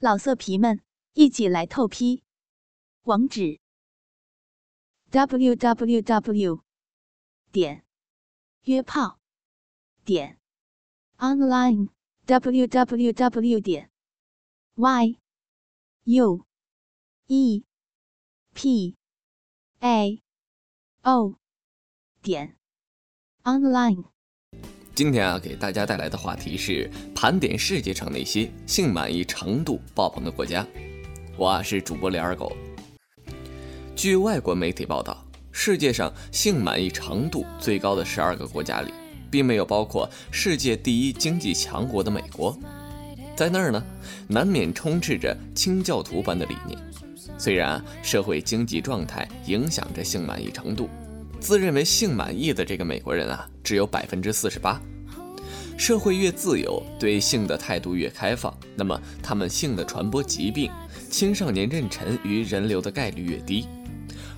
老色皮们，一起来透批！网址：w w w 点约炮点 online w w w 点 y u e p a o 点 online。今天啊，给大家带来的话题是盘点世界上那些性满意程度爆棚的国家。我啊是主播李二狗。据外国媒体报道，世界上性满意程度最高的十二个国家里，并没有包括世界第一经济强国的美国。在那儿呢，难免充斥着清教徒般的理念。虽然社会经济状态影响着性满意程度。自认为性满意的这个美国人啊，只有百分之四十八。社会越自由，对性的态度越开放，那么他们性的传播疾病、青少年妊娠与人流的概率越低，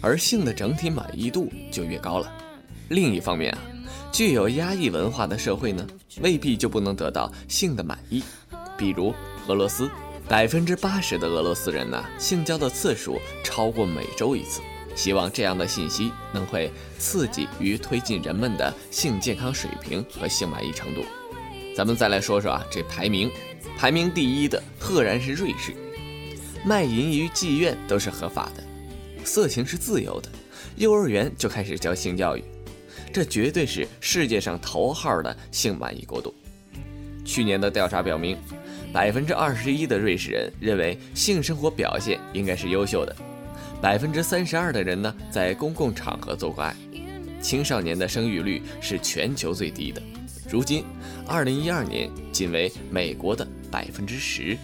而性的整体满意度就越高了。另一方面啊，具有压抑文化的社会呢，未必就不能得到性的满意。比如俄罗斯，百分之八十的俄罗斯人呢，性交的次数超过每周一次。希望这样的信息能会刺激与推进人们的性健康水平和性满意程度。咱们再来说说啊，这排名，排名第一的赫然是瑞士，卖淫于妓院都是合法的，色情是自由的，幼儿园就开始教性教育，这绝对是世界上头号的性满意国度。去年的调查表明，百分之二十一的瑞士人认为性生活表现应该是优秀的。百分之三十二的人呢，在公共场合做过爱，青少年的生育率是全球最低的，如今，二零一二年仅为美国的百分之十，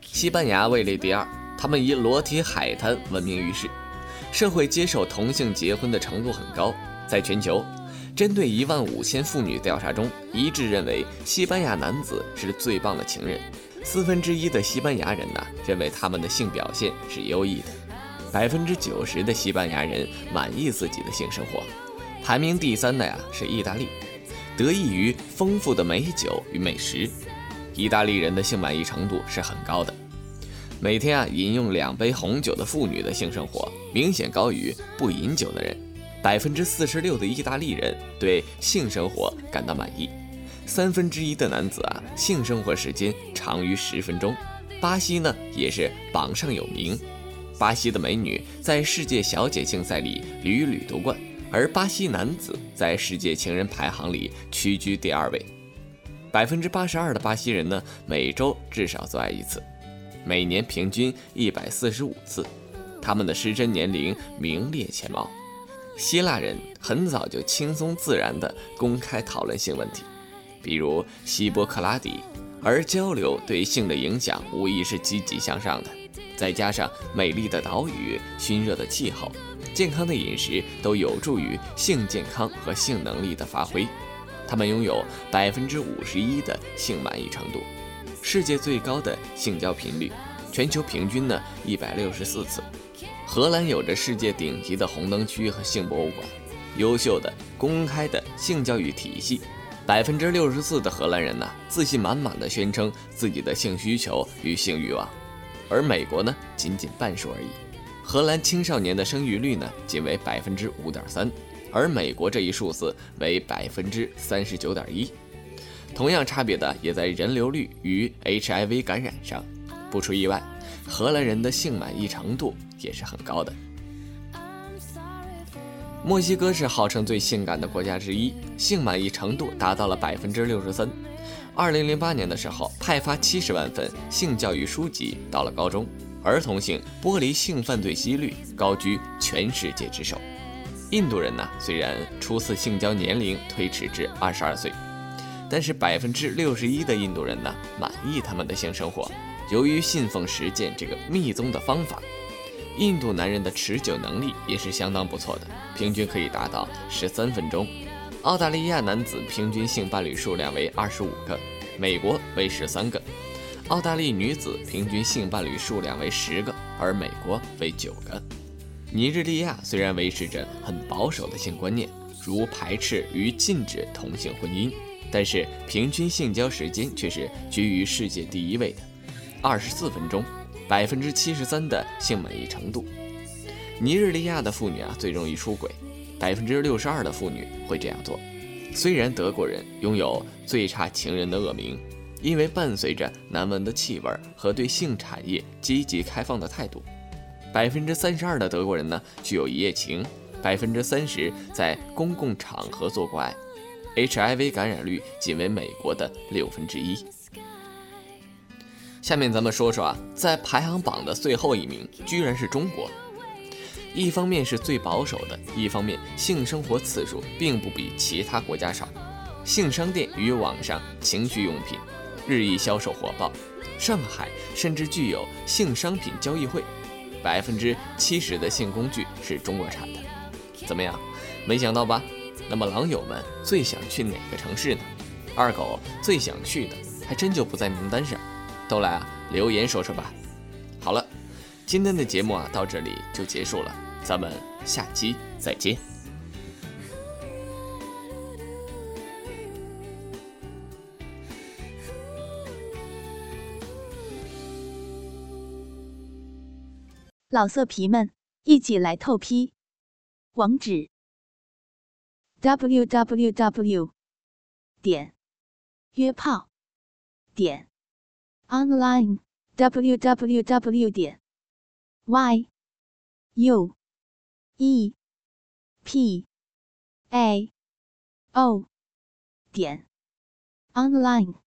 西班牙位列第二，他们以裸体海滩闻名于世，社会接受同性结婚的程度很高，在全球，针对一万五千妇女调查中，一致认为西班牙男子是最棒的情人，四分之一的西班牙人呢认为他们的性表现是优异的。百分之九十的西班牙人满意自己的性生活，排名第三的呀是意大利，得益于丰富的美酒与美食，意大利人的性满意程度是很高的。每天啊饮用两杯红酒的妇女的性生活明显高于不饮酒的人。百分之四十六的意大利人对性生活感到满意，三分之一的男子啊性生活时间长于十分钟。巴西呢也是榜上有名。巴西的美女在世界小姐竞赛里屡屡夺冠，而巴西男子在世界情人排行里屈居第二位。百分之八十二的巴西人呢，每周至少做爱一次，每年平均一百四十五次，他们的失真年龄名列前茅。希腊人很早就轻松自然地公开讨论性问题，比如希波克拉底，而交流对性的影响无疑是积极向上的。再加上美丽的岛屿、熏热的气候、健康的饮食，都有助于性健康和性能力的发挥。他们拥有百分之五十一的性满意程度，世界最高的性交频率，全球平均呢一百六十四次。荷兰有着世界顶级的红灯区和性博物馆，优秀的公开的性教育体系。百分之六十四的荷兰人呢，自信满满的宣称自己的性需求与性欲望。而美国呢，仅仅半数而已。荷兰青少年的生育率呢，仅为百分之五点三，而美国这一数字为百分之三十九点一。同样差别的也在人流率与 HIV 感染上。不出意外，荷兰人的性满意程度也是很高的。墨西哥是号称最性感的国家之一，性满意程度达到了百分之六十三。二零零八年的时候，派发七十万份性教育书籍到了高中，儿童性剥离性犯罪几率高居全世界之首。印度人呢，虽然初次性交年龄推迟至二十二岁，但是百分之六十一的印度人呢满意他们的性生活。由于信奉实践这个密宗的方法，印度男人的持久能力也是相当不错的，平均可以达到十三分钟。澳大利亚男子平均性伴侣数量为二十五个，美国为十三个；澳大利女子平均性伴侣数量为十个，而美国为九个。尼日利亚虽然维持着很保守的性观念，如排斥与禁止同性婚姻，但是平均性交时间却是居于世界第一位的。二十四分钟，百分之七十三的性满意程度。尼日利亚的妇女啊最容易出轨，百分之六十二的妇女会这样做。虽然德国人拥有最差情人的恶名，因为伴随着难闻的气味和对性产业积极开放的态度，百分之三十二的德国人呢具有一夜情，百分之三十在公共场合做过爱，HIV 感染率仅为美国的六分之一。下面咱们说说啊，在排行榜的最后一名居然是中国。一方面是最保守的，一方面性生活次数并不比其他国家少。性商店与网上情趣用品日益销售火爆，上海甚至具有性商品交易会，百分之七十的性工具是中国产的。怎么样？没想到吧？那么狼友们最想去哪个城市呢？二狗最想去的还真就不在名单上，都来啊留言说说吧。好了，今天的节目啊到这里就结束了。咱们下期再见。老色皮们，一起来透批！网址：w w w 点约炮点 online w w w 点 y u。E p a o 点 online。